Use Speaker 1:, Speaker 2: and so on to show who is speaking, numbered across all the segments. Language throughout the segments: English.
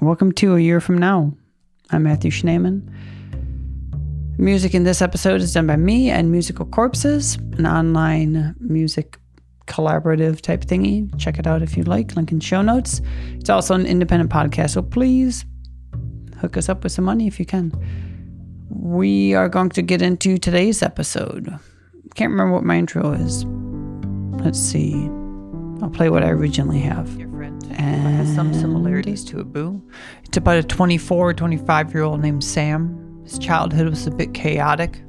Speaker 1: Welcome to A Year From Now. I'm Matthew Schneeman. Music in this episode is done by me and Musical Corpses, an online music collaborative type thingy. Check it out if you'd like. Link in show notes. It's also an independent podcast, so please hook us up with some money if you can. We are going to get into today's episode. Can't remember what my intro is. Let's see. I'll play what I originally have.
Speaker 2: Friend has some similarities to Abu. It's about a 24, 25 year old named Sam. His childhood was a bit chaotic.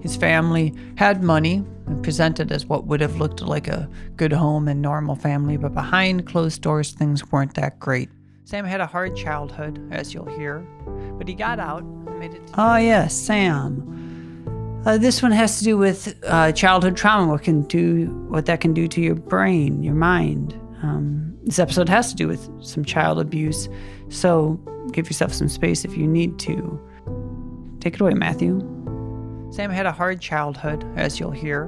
Speaker 2: His family had money and presented as what would have looked like a good home and normal family, but behind closed doors, things weren't that great. Sam had a hard childhood, as you'll hear, but he got out and made it.
Speaker 1: Oh, yes, Sam. Uh, this one has to do with uh, childhood trauma. What can do, what that can do to your brain, your mind. Um, this episode has to do with some child abuse, so give yourself some space if you need to. Take it away, Matthew.
Speaker 2: Sam had a hard childhood, as you'll hear,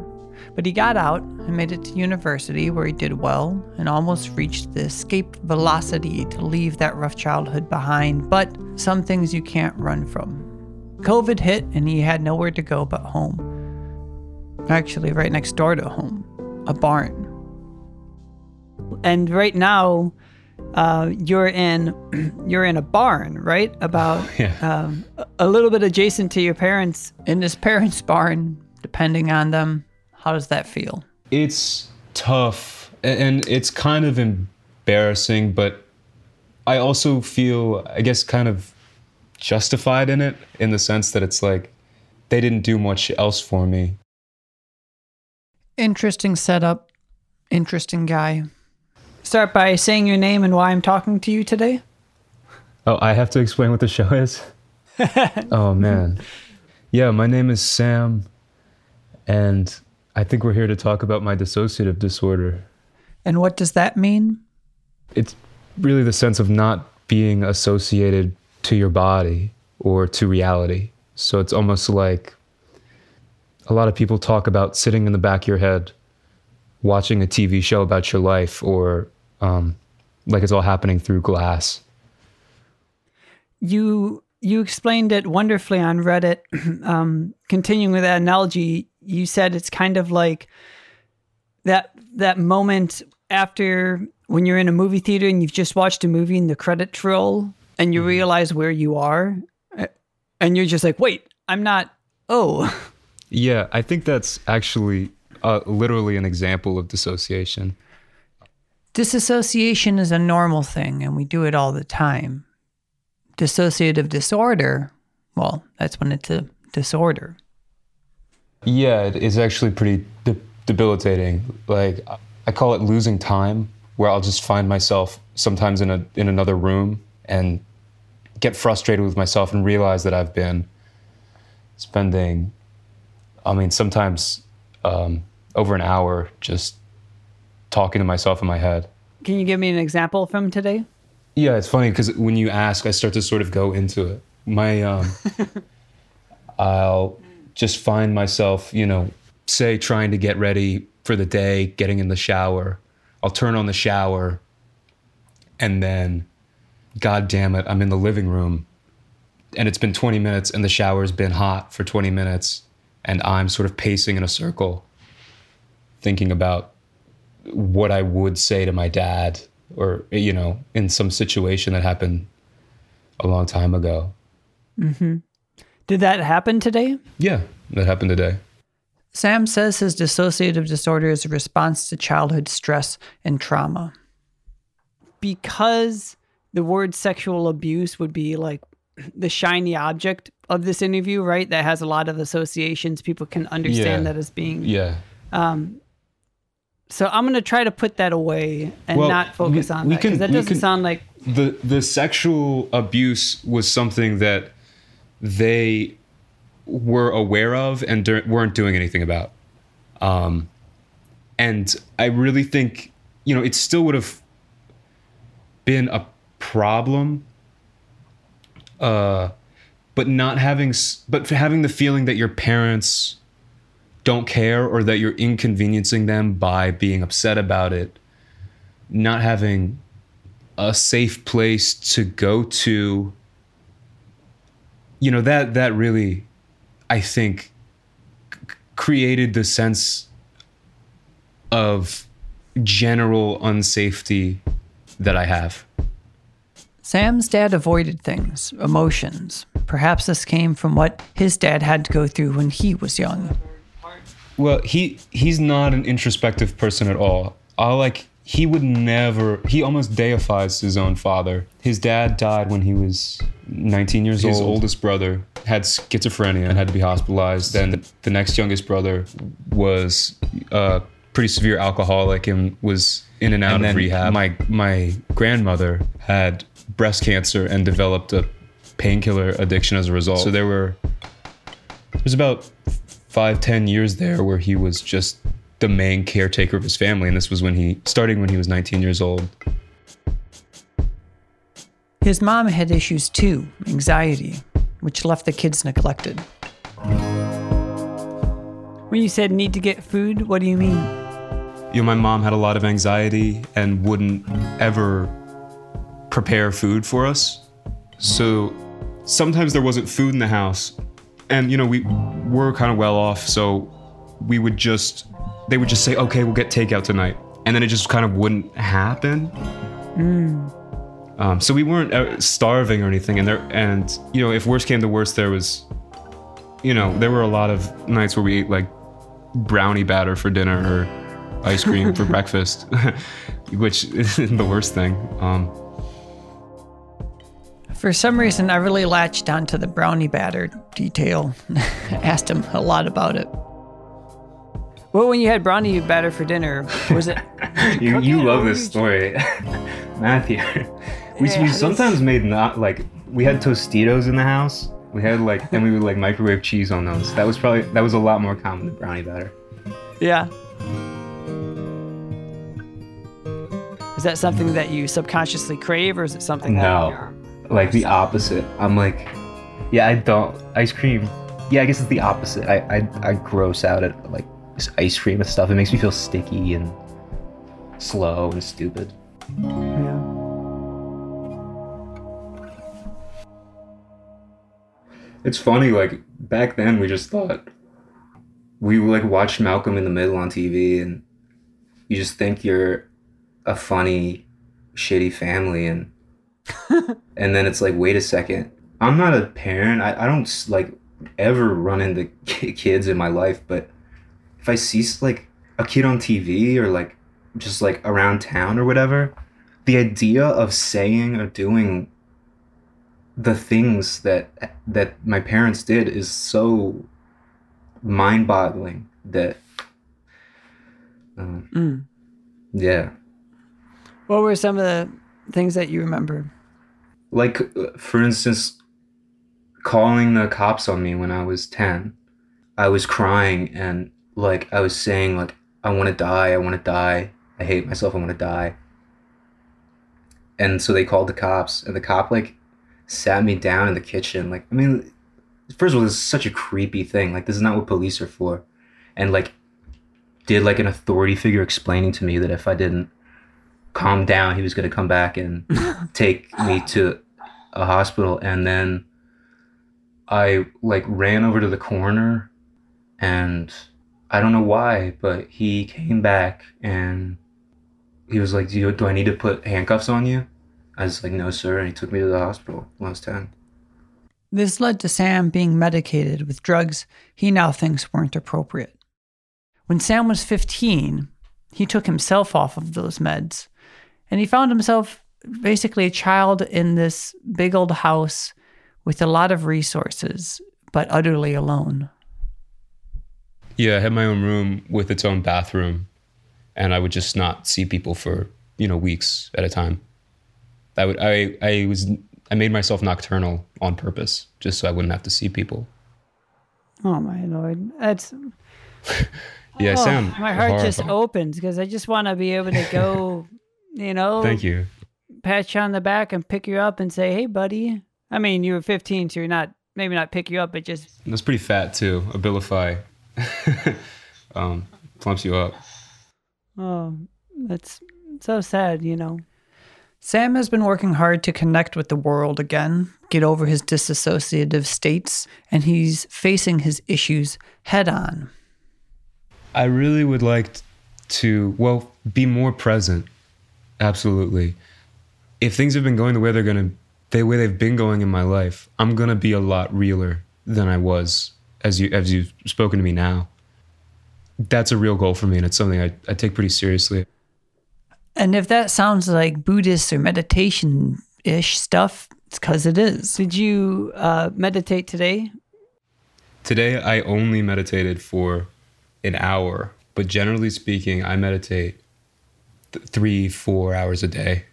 Speaker 2: but he got out and made it to university where he did well and almost reached the escape velocity to leave that rough childhood behind. But some things you can't run from. COVID hit and he had nowhere to go but home. Actually, right next door to home, a barn.
Speaker 1: And right now, uh, you're in you're in a barn, right? About
Speaker 3: Yeah.
Speaker 1: um, a little bit adjacent to your parents.
Speaker 2: In his parents' barn, depending on them, how does that feel?
Speaker 3: It's tough and it's kind of embarrassing, but I also feel, I guess, kind of justified in it in the sense that it's like they didn't do much else for me.
Speaker 2: Interesting setup, interesting guy.
Speaker 1: Start by saying your name and why I'm talking to you today.
Speaker 3: Oh, I have to explain what the show is? oh, man. Yeah, my name is Sam, and I think we're here to talk about my dissociative disorder.
Speaker 2: And what does that mean?
Speaker 3: it's really the sense of not being associated to your body or to reality. So it's almost like a lot of people talk about sitting in the back of your head, watching a TV show about your life, or um, like it's all happening through glass.
Speaker 1: You you explained it wonderfully on Reddit. um, continuing with that analogy, you said it's kind of like that that moment after when you're in a movie theater and you've just watched a movie and the credits roll and you realize where you are, uh, and you're just like, wait, I'm not. Oh,
Speaker 3: Yeah, I think that's actually uh, literally an example of dissociation.
Speaker 2: Disassociation is a normal thing, and we do it all the time. Dissociative disorder, well, that's when it's a disorder.
Speaker 3: Yeah, it is actually pretty de- debilitating. Like I- call it losing time, where I'll just find myself sometimes in a in another room and get frustrated with myself and realize that I've been spending, I mean, sometimes um, over an hour just talking to myself in my head.
Speaker 1: can you give me an example from today?
Speaker 3: Yeah, it's funny because when you ask, I start to sort of go into it. My, um, I'll just find myself, you know, say trying to get ready for the day, getting in the shower. I'll turn on the shower, and then, God damn it, I'm in the living room, and it's been 20 minutes, and the shower's been hot for 20 minutes, and I'm sort of pacing in a circle, thinking about what I would say to my dad or you know in some situation that happened a long time ago. Mm-hmm.
Speaker 1: Did that happen today?
Speaker 3: Yeah, that happened today.
Speaker 2: Sam says his dissociative disorder is a response to childhood stress and trauma.
Speaker 1: because the word sexual abuse would be like the shiny object of this interview, right? That has a lot of associations. People can understand
Speaker 3: Yeah.
Speaker 1: that as being.
Speaker 3: Yeah.
Speaker 1: Um, So I'm going to try to put that away and
Speaker 3: Well,
Speaker 1: not focus
Speaker 3: we-
Speaker 1: on that because that doesn't
Speaker 3: can-
Speaker 1: sound like.
Speaker 3: The the sexual abuse was something that they were aware of and dur- weren't doing anything about. Um, and I really think you know it still would have been a problem. Uh, but not having, but having the feeling that your parents don't care or that you're inconveniencing them by being upset about it, not having
Speaker 4: a safe place to go to you know that that really i think c- created the sense of general unsafety that i have
Speaker 1: Sam's dad avoided things, emotions. Perhaps this came from what his dad had to go through when he was young.
Speaker 4: Well he he's not an introspective person at all. I like he would never he almost deifies his own father. His dad died when he was 19 years his old. his oldest brother had schizophrenia and had to be hospitalized. Then the, the next youngest brother was a pretty severe alcoholic and was in and out
Speaker 3: And
Speaker 4: of
Speaker 3: then
Speaker 4: rehab. my my grandmother had breast cancer and developed a painkiller addiction as a result. So there were there's about five ten years there where he was just the main caretaker of his family and this was when he starting when he was 19 years old
Speaker 1: His mom had issues too, anxiety, which left the kids neglected. When you said need to get food, what do you mean?
Speaker 4: you know my mom had a lot of anxiety and wouldn't ever prepare food for us so sometimes there wasn't food in the house and you know we were kind of well off so we would just they would just say okay we'll get takeout tonight. And then it just kind of wouldn't happen. Um, so we weren't uh, starving or anything and there and you know if worst came to worst there was you know there were a lot of nights where we ate like brownie batter for dinner or ice cream for breakfast which isn't the worst thing. Um,
Speaker 1: For some reason, I really latched onto the brownie batter detail. Asked him a lot about it. Well, when you had brownie batter for dinner, was it?
Speaker 3: You, you
Speaker 1: Cooking
Speaker 3: love this
Speaker 1: you-
Speaker 3: story, Matthew. We,
Speaker 1: Yeah,
Speaker 3: we
Speaker 1: this-
Speaker 3: sometimes made not like we had Tostitos in the house. We had like and we would like microwave cheese on those. That was probably that was a lot more common than brownie batter.
Speaker 1: Yeah. Is that something that you subconsciously crave, or is it something that?
Speaker 3: No, like the opposite. I'm like, yeah, I don't ice cream. Yeah, I guess it's the opposite. I I, I gross out at like ice cream and stuff. It makes me feel sticky and slow and stupid.
Speaker 1: Yeah.
Speaker 3: It's funny, like back then we just thought we like watched Malcolm in the Middle on TV and you just think you're a funny, shitty family and and then it's like, wait a second. I'm not a parent. I, I don't like ever run into kids in my life, but if I see like a kid on TV or like just like around town or whatever, the idea of saying or doing the things that that my parents did is so mind-boggling that um,
Speaker 1: Mm.
Speaker 3: yeah
Speaker 1: What were some of the things that you remember?
Speaker 3: Like for instance calling the cops on me when i was 10 i was crying and like i was saying like i want to die i want to die i hate myself i want to die. And so they called the cops and the cop like sat me down in the kitchen like i mean first of all this is such a creepy thing like this is not what police are for. And like did like an authority figure explaining to me that if i didn't calm down he was going to come back and take me to a hospital and then i like ran over to the coroner and i don't know why but he came back and he was like do, you, do i need to put handcuffs on you i was like no sir and he took me to the hospital when i was 10
Speaker 1: This led to Sam being medicated with drugs he now thinks weren't appropriate. When Sam was 15, he took himself off of those meds and he found himself basically a child in this big old house with a lot of resources, but utterly alone.
Speaker 4: Yeah, I had my own room with its own bathroom, and I would just not see people for you know weeks at a time. I would I I was I made myself nocturnal on purpose just so I wouldn't have to see people.
Speaker 5: Oh my lord, that's
Speaker 4: Yeah,
Speaker 5: oh,
Speaker 4: Sam.
Speaker 5: my heart just opens because I just want to be able to go, you know,
Speaker 4: Thank you.
Speaker 5: Pat you on the back and pick you up and say, "Hey, buddy." I mean, you were 15, so you're not maybe not pick you up, but just
Speaker 4: That's pretty fat too. Abilify um, plumps you up.
Speaker 5: oh, that's so sad, you know.
Speaker 1: Sam has been working hard to connect with the world again, get over his disassociative states, and he's facing his issues head on.
Speaker 4: I really would like to, well, be more present. Absolutely. If things have been going the way they're going to, the way they've been going in my life, I'm going to be a lot realer than I was as you as you've spoken to me now. That's a real goal for me, and it's something I, I take pretty seriously.
Speaker 1: And if that sounds like Buddhist or meditation ish stuff, it's because it is. Did you uh, meditate today?
Speaker 4: Today, I only meditated for an hour, but generally speaking, I meditate th- three, four hours a day.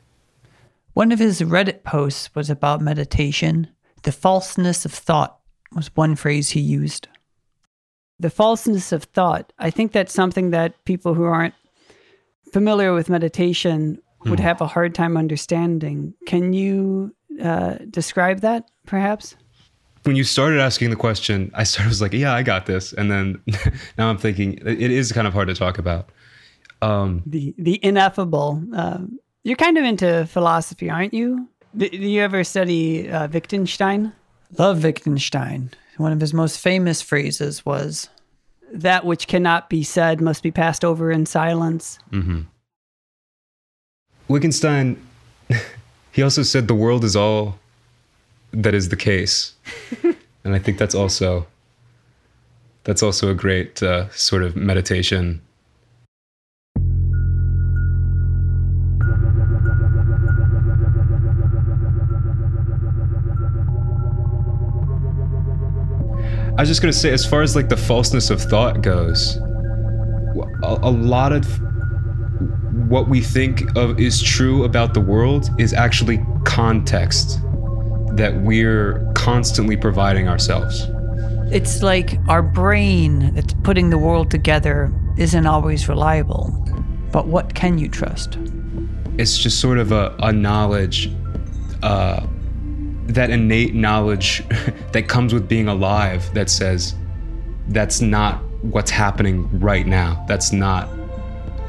Speaker 1: One of his Reddit posts was about meditation. The falseness of thought was one phrase he used. The falseness of thought. I think that's something that people who aren't familiar with meditation would
Speaker 4: Hmm.
Speaker 1: have a hard time understanding. Can you uh, describe that, perhaps?
Speaker 4: When you started asking the question, I started was like, "Yeah, I got this," and then now I'm thinking it is kind of hard to talk about. Um,
Speaker 1: The the ineffable. Um, you're kind of into philosophy, aren't you? Do you ever study uh, Wittgenstein? Love Wittgenstein. One of his most famous phrases was, "That which cannot be said must be passed over in silence."
Speaker 4: Wittgenstein, he also said the world is all that is the case, and I think that's also that's also a great uh, sort of meditation. I was just gonna say, as far as like the falseness of thought goes, a, a lot of what we think of is true about the world is actually context that we're constantly providing ourselves.
Speaker 1: It's like our brain that's putting the world together isn't always reliable. But what can you trust?
Speaker 4: It's just sort of a, a knowledge, uh, that innate knowledge that comes with being alive that says that's not what's happening right now. That's not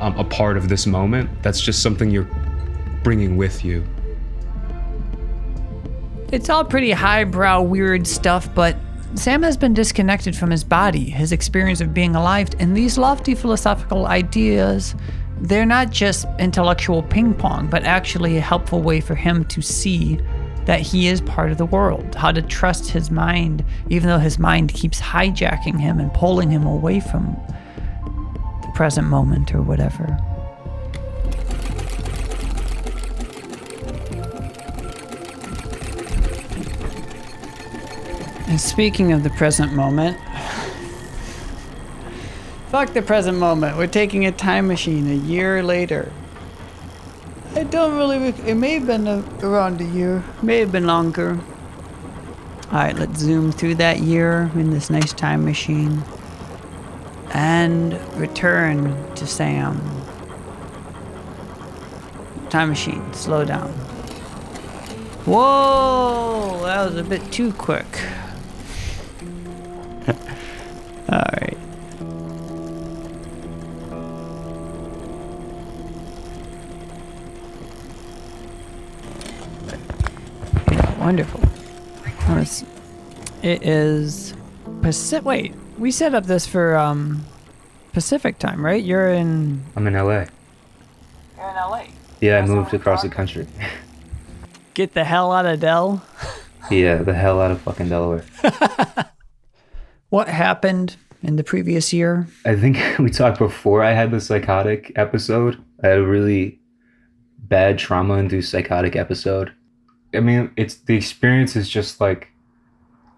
Speaker 4: um, a part of this moment. That's just something you're bringing with you.
Speaker 1: It's all pretty highbrow, weird stuff, but Sam has been disconnected from his body, his experience of being alive, and these lofty philosophical ideas, they're not just intellectual ping pong, but actually a helpful way for him to see that he is part of the world, how to trust his mind, even though his mind keeps hijacking him and pulling him away from the present moment or whatever. And speaking of the present moment, fuck the present moment. We're taking a time machine a year later. I don't really. Rec- it may have been a, around a year. May have been longer. All right, let's zoom through that year in this nice time machine and return to Sam. Time machine, slow down. Whoa, that was a bit too quick. wonderful. Well, it's- It is Pacific. Wait, we set up this for um Pacific time, right? You're in.
Speaker 3: I'm in LA.
Speaker 1: You're in LA.
Speaker 3: Yeah, I moved across the country.
Speaker 1: Get the hell out of Dell.
Speaker 3: yeah, the hell out of fucking Delaware.
Speaker 1: What happened in the previous year?
Speaker 3: I think we talked before I had the psychotic episode. I had a really bad trauma induced psychotic episode. I mean, it's the experience is just like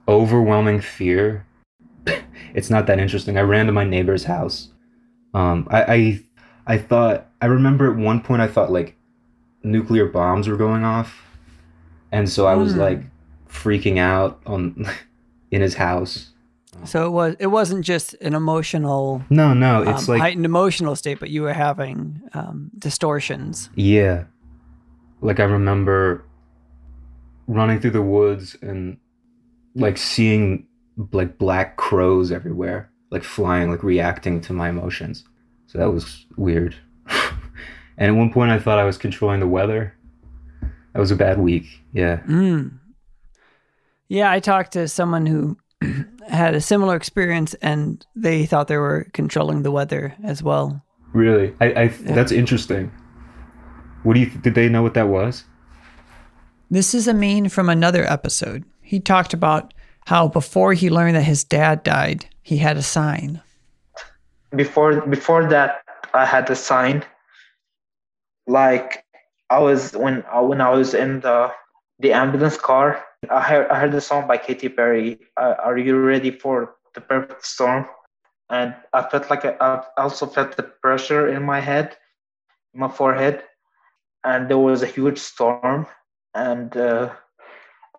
Speaker 3: overwhelming fear. it's not that interesting. I ran to my neighbor's house. Um, I, I I thought I remember at one point I thought like nuclear bombs were going off, and so I was
Speaker 1: Hmm.
Speaker 3: like freaking out on in his house.
Speaker 1: So it was. It wasn't just an emotional,
Speaker 3: No, no, it's
Speaker 1: um,
Speaker 3: like
Speaker 1: heightened emotional state, but you were having um, distortions.
Speaker 3: Yeah. Like I remember running through the woods and like seeing like black crows everywhere, like flying, like reacting to my emotions. So that was weird. and at one point I thought I was controlling the weather. That was a bad week. Yeah.
Speaker 1: Mm. Yeah, I talked to someone who had a similar experience and they thought they were controlling the weather as well.
Speaker 3: Really? I, I that's interesting. What do you did they know what that was?
Speaker 1: This is Amin from another episode. He talked about how before he learned that his dad died, he had a sign.
Speaker 6: Before before that, I had a sign. Like I was when uh, when I was in the the ambulance car. I heard I heard the song by Katy Perry. Uh, Are you ready for the perfect storm? And I felt like I, I also felt the pressure in my head, my forehead, and there was a huge storm. And uh,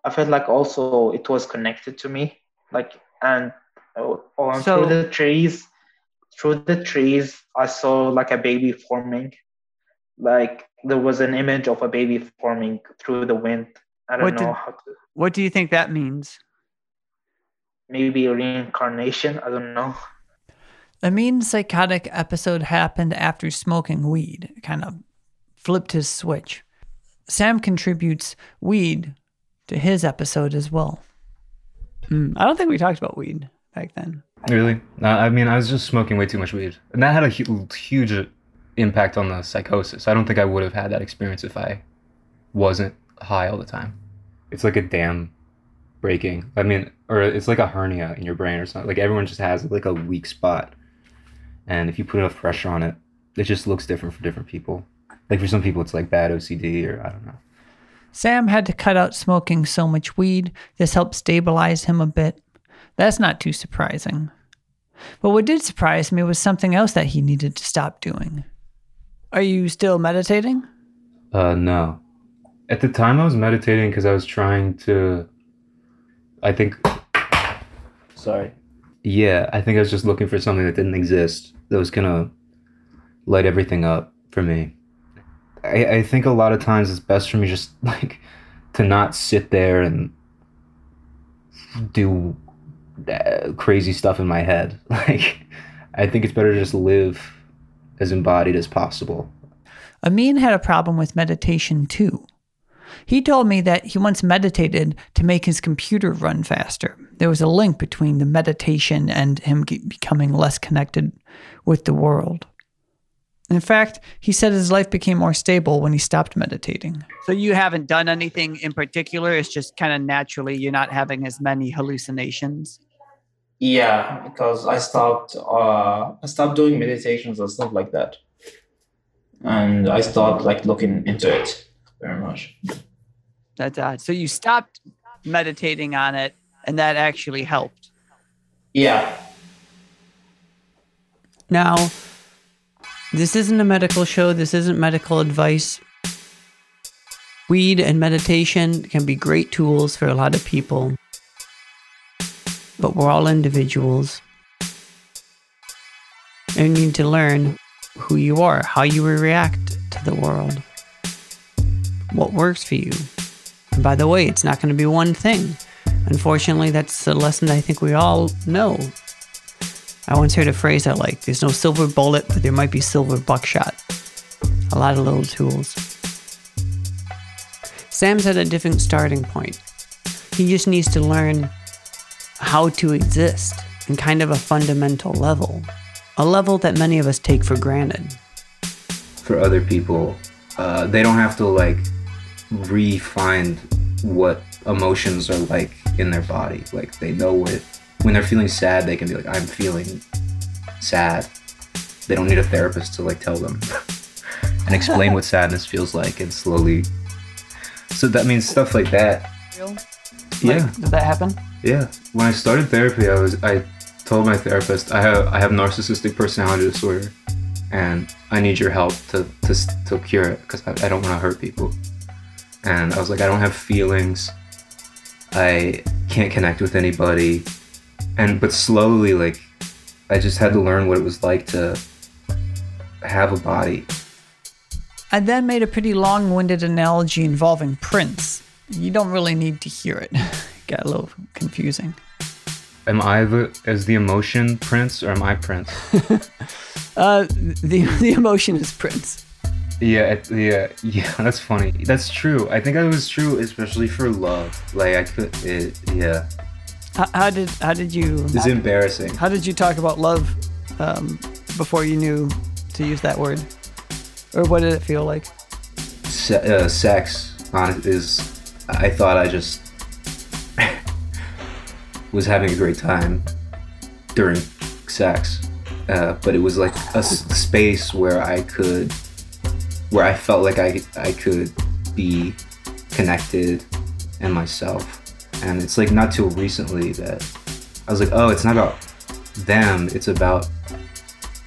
Speaker 6: I felt like also it was connected to me, like and uh, on
Speaker 1: So-
Speaker 6: through the trees, through the trees, I saw like a baby forming, like there was an image of a baby forming through the wind. I don't
Speaker 1: What
Speaker 6: know
Speaker 1: did-
Speaker 6: how to
Speaker 1: What do you think that means?
Speaker 6: maybe reincarnation. I don't know.
Speaker 1: Amin's psychotic episode happened after smoking weed, kind of flipped his switch. Sam contributes weed to his episode as well. Mm, I don't think we talked about weed back then.
Speaker 3: Really? No, I mean, I was just smoking way too much weed, and that had a hu- huge impact on the psychosis. I don't think I would have had that experience if I wasn't high all the time. It's like a dam breaking. I mean, or it's like a hernia in your brain or something. Like everyone just has like a weak spot, and if you put enough pressure on it, it just looks different for different people. Like for some people, it's like bad OCD, or I don't know.
Speaker 1: Sam had to cut out smoking so much weed. This helped stabilize him a bit. That's not too surprising. But what did surprise me was something else that he needed to stop doing. Are you still meditating?
Speaker 3: Uh, no. At the time, I was meditating because I was trying to. I think. Sorry. Yeah, I think I was just looking for something that didn't exist that was gonna light everything up for me. I, I think a lot of times it's best for me just like to not sit there and do uh, crazy stuff in my head. Like, I think it's better to just live as embodied as possible.
Speaker 1: Amin had a problem with meditation too. He told me that he once meditated to make his computer run faster. There was a link between the meditation and him becoming less connected with the world. In fact, he said his life became more stable when he stopped meditating. So you haven't done anything in particular, it's just kind of naturally you're not having as many hallucinations.
Speaker 7: Yeah, because I stopped uh I stopped doing meditations and stuff like that. And I stopped like looking into it very much.
Speaker 1: That's odd. So you stopped meditating on it and that actually helped.
Speaker 7: Yeah.
Speaker 5: Now, this isn't a medical show, this isn't medical advice. Weed and meditation can be great tools for a lot of people, but we're all individuals. And you need to learn who you are, how you react to the world, what works for you. And by the way, it's not going to be one thing. Unfortunately, that's a lesson that I think we all know. I once heard a phrase I like there's no silver bullet, but there might be silver buckshot. A lot of little tools. Sam's at a different starting point. He just needs to learn how to exist in kind of a fundamental level, a level that many of us take for granted.
Speaker 3: for other people, uh, they don't have to like re-find what emotions are like in their body. Like they know what when they're feeling sad, they can be like, "I'm feeling sad." They don't need a therapist to like tell them and explain what sadness feels like, and slowly. So that means stuff like that. Yeah.
Speaker 1: Did that happen?
Speaker 3: Yeah. When I started therapy, I was I told my therapist I have I have narcissistic personality disorder, and I need your help to to to cure it because I, I don't want to hurt people. And I was like, I don't have feelings. I can't connect with anybody, and but slowly, like, I just had to learn what it was like to have a body.
Speaker 1: I then made a pretty long winded analogy involving Prince. You don't really need to hear it. Got a little confusing.
Speaker 3: Am I the as the emotion Prince or am I Prince?
Speaker 1: Uh, the, the emotion is Prince.
Speaker 3: Yeah, yeah, yeah. That's funny. That's true. I think that was true, especially for love. Like I could, it, yeah.
Speaker 1: How, how did how did you
Speaker 3: It's embarrassing.
Speaker 1: how did you talk about love um, before you knew to use that word, or what did it feel like?
Speaker 3: Se- uh, sex is. I thought I just was having a great time during sex, uh, but it was like a s- space where I could, where I felt like I I could be connected and myself, and it's like not till recently that I was like, oh, it's not about them. It's about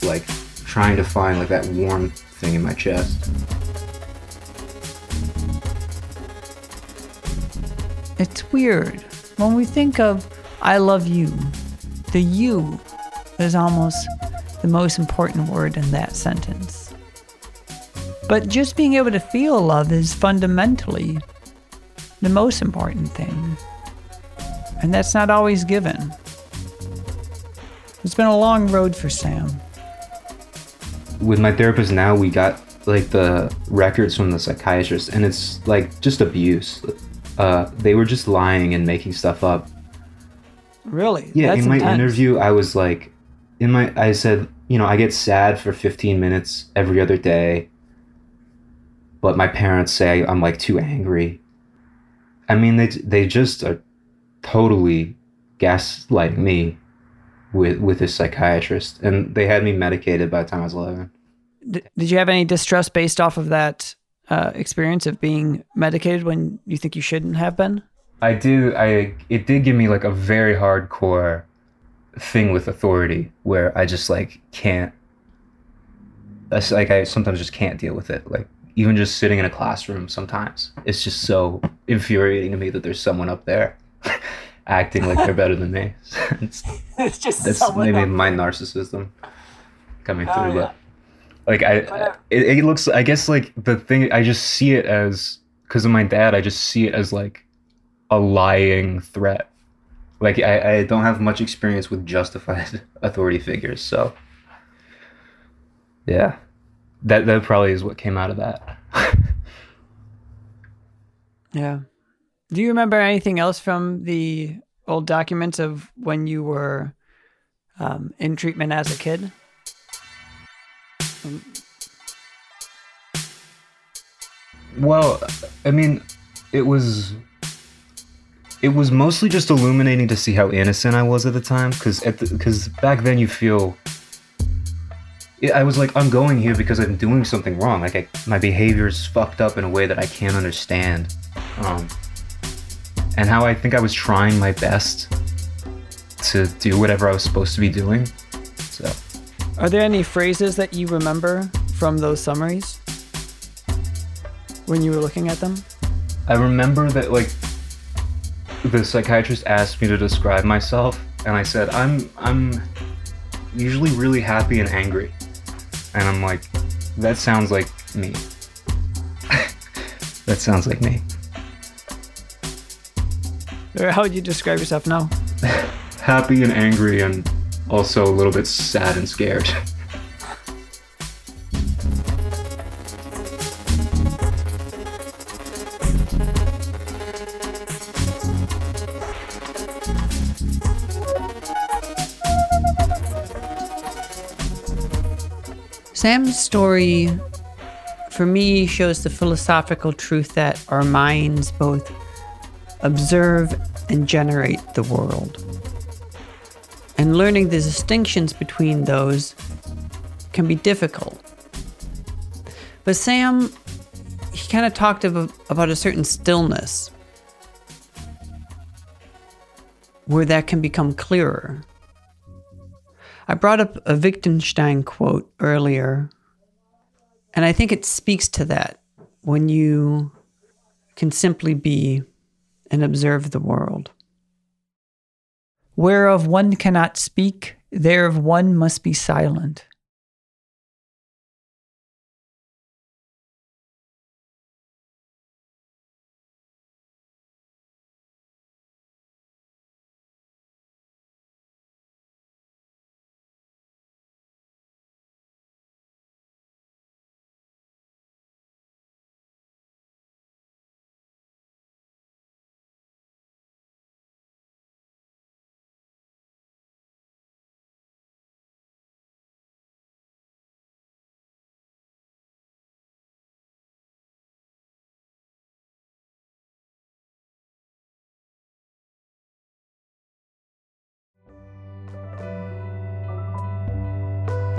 Speaker 3: like trying to find like that warm thing in my chest.
Speaker 1: It's weird when we think of "I love you." The "you" is almost the most important word in that sentence. But just being able to feel love is fundamentally the most important thing. And that's not always given. It's been a long road for Sam.
Speaker 3: with my therapist now we got like the records from the psychiatrist and it's like just abuse uh, they were just lying and making stuff up
Speaker 1: Really?
Speaker 3: yeah
Speaker 1: That's
Speaker 3: in my
Speaker 1: intense.
Speaker 3: interview i was like in my i said you know i get sad for 15 minutes every other day but my parents say i'm like too angry i mean they they just are totally gaslighting me with with this psychiatrist and they had me medicated by the time i was 11
Speaker 1: D- did you have any distrust based off of that uh, experience of being medicated when you think you shouldn't have been?
Speaker 3: I do. I it did give me like a very hardcore thing with authority where I just like can't. That's like I sometimes just can't deal with it. Like even just sitting in a classroom, sometimes it's just so infuriating to me that there's someone up there acting like they're better than me. it's,
Speaker 1: it's just
Speaker 3: that's maybe my narcissism coming
Speaker 1: Oh,
Speaker 3: through,
Speaker 1: yeah.
Speaker 3: but like I, it, it looks. I guess like the thing. I just see it as because of my dad. I just see it as like a lying threat. Like I, I don't have much experience with justified authority figures, so yeah, that that probably is what came out of that.
Speaker 1: Yeah. Do you remember anything else from the old documents of when you were um, in treatment as a kid?
Speaker 3: Well, I mean, it was it was mostly just illuminating to see how innocent I was at the time cuz at cuz back then you feel I- I was like I'm going here because I'm doing something wrong. Like I, my behavior's fucked up in a way that I can't understand. Um and how I think I was trying my best to do whatever I was supposed to be doing. So,
Speaker 1: Are there any phrases that you remember from those summaries when you were looking at them?
Speaker 3: I remember that like the psychiatrist asked me to describe myself and I said I'm I'm usually really happy and angry. And I'm like that sounds like me. that sounds like me.
Speaker 1: Or how would you describe yourself now?
Speaker 3: Happy and angry and also a little bit sad and scared.
Speaker 5: Sam's story, for me, shows the philosophical truth that our minds both observe and generate the world. And learning the distinctions between those can be difficult. But Sam, he kind of talked about a certain stillness where that can become clearer. I brought up a Wittgenstein quote earlier, and I think it speaks to that when you can simply be and observe the world.
Speaker 1: Whereof one cannot speak, thereof one must be silent.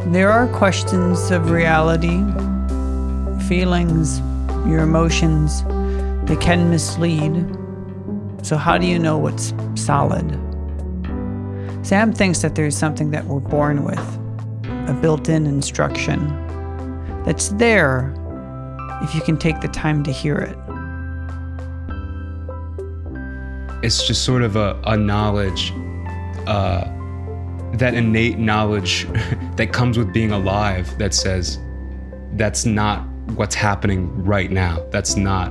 Speaker 1: There are questions of reality, feelings, your emotions, they can mislead. So, how do you know what's solid? Sam thinks that there's something that we're born with, a built in instruction that's there if you can take the time to hear it.
Speaker 3: It's just sort of a, a knowledge, uh, that innate knowledge that comes with being alive that says that's not what's happening right now. That's not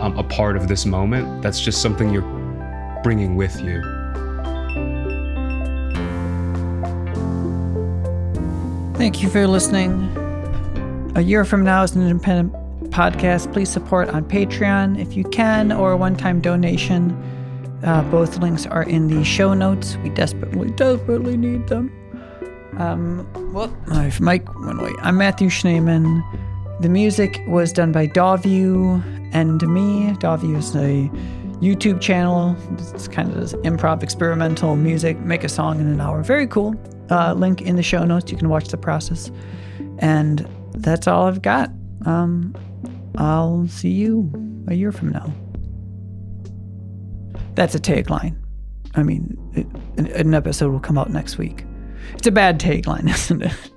Speaker 3: um, a part of this moment. That's just something you're bringing with you.
Speaker 1: Thank you for listening. A year from now is an independent podcast. Please support on Patreon if you can, or a one time donation. Uh, both links are in the show notes. We desperately, desperately need them. Um, well, I'm Mike Winway. I'm Matthew Schneeman. The music was done by Dawview and me. Dawview is a YouTube channel. It's kind of improv experimental music. Make a song in an hour. Very cool. Uh, link in the show notes. You can watch the process. And that's all I've got. Um, I'll see you a year from now. That's a tagline. I mean, it, an episode will come out next week. It's a bad tagline, isn't it?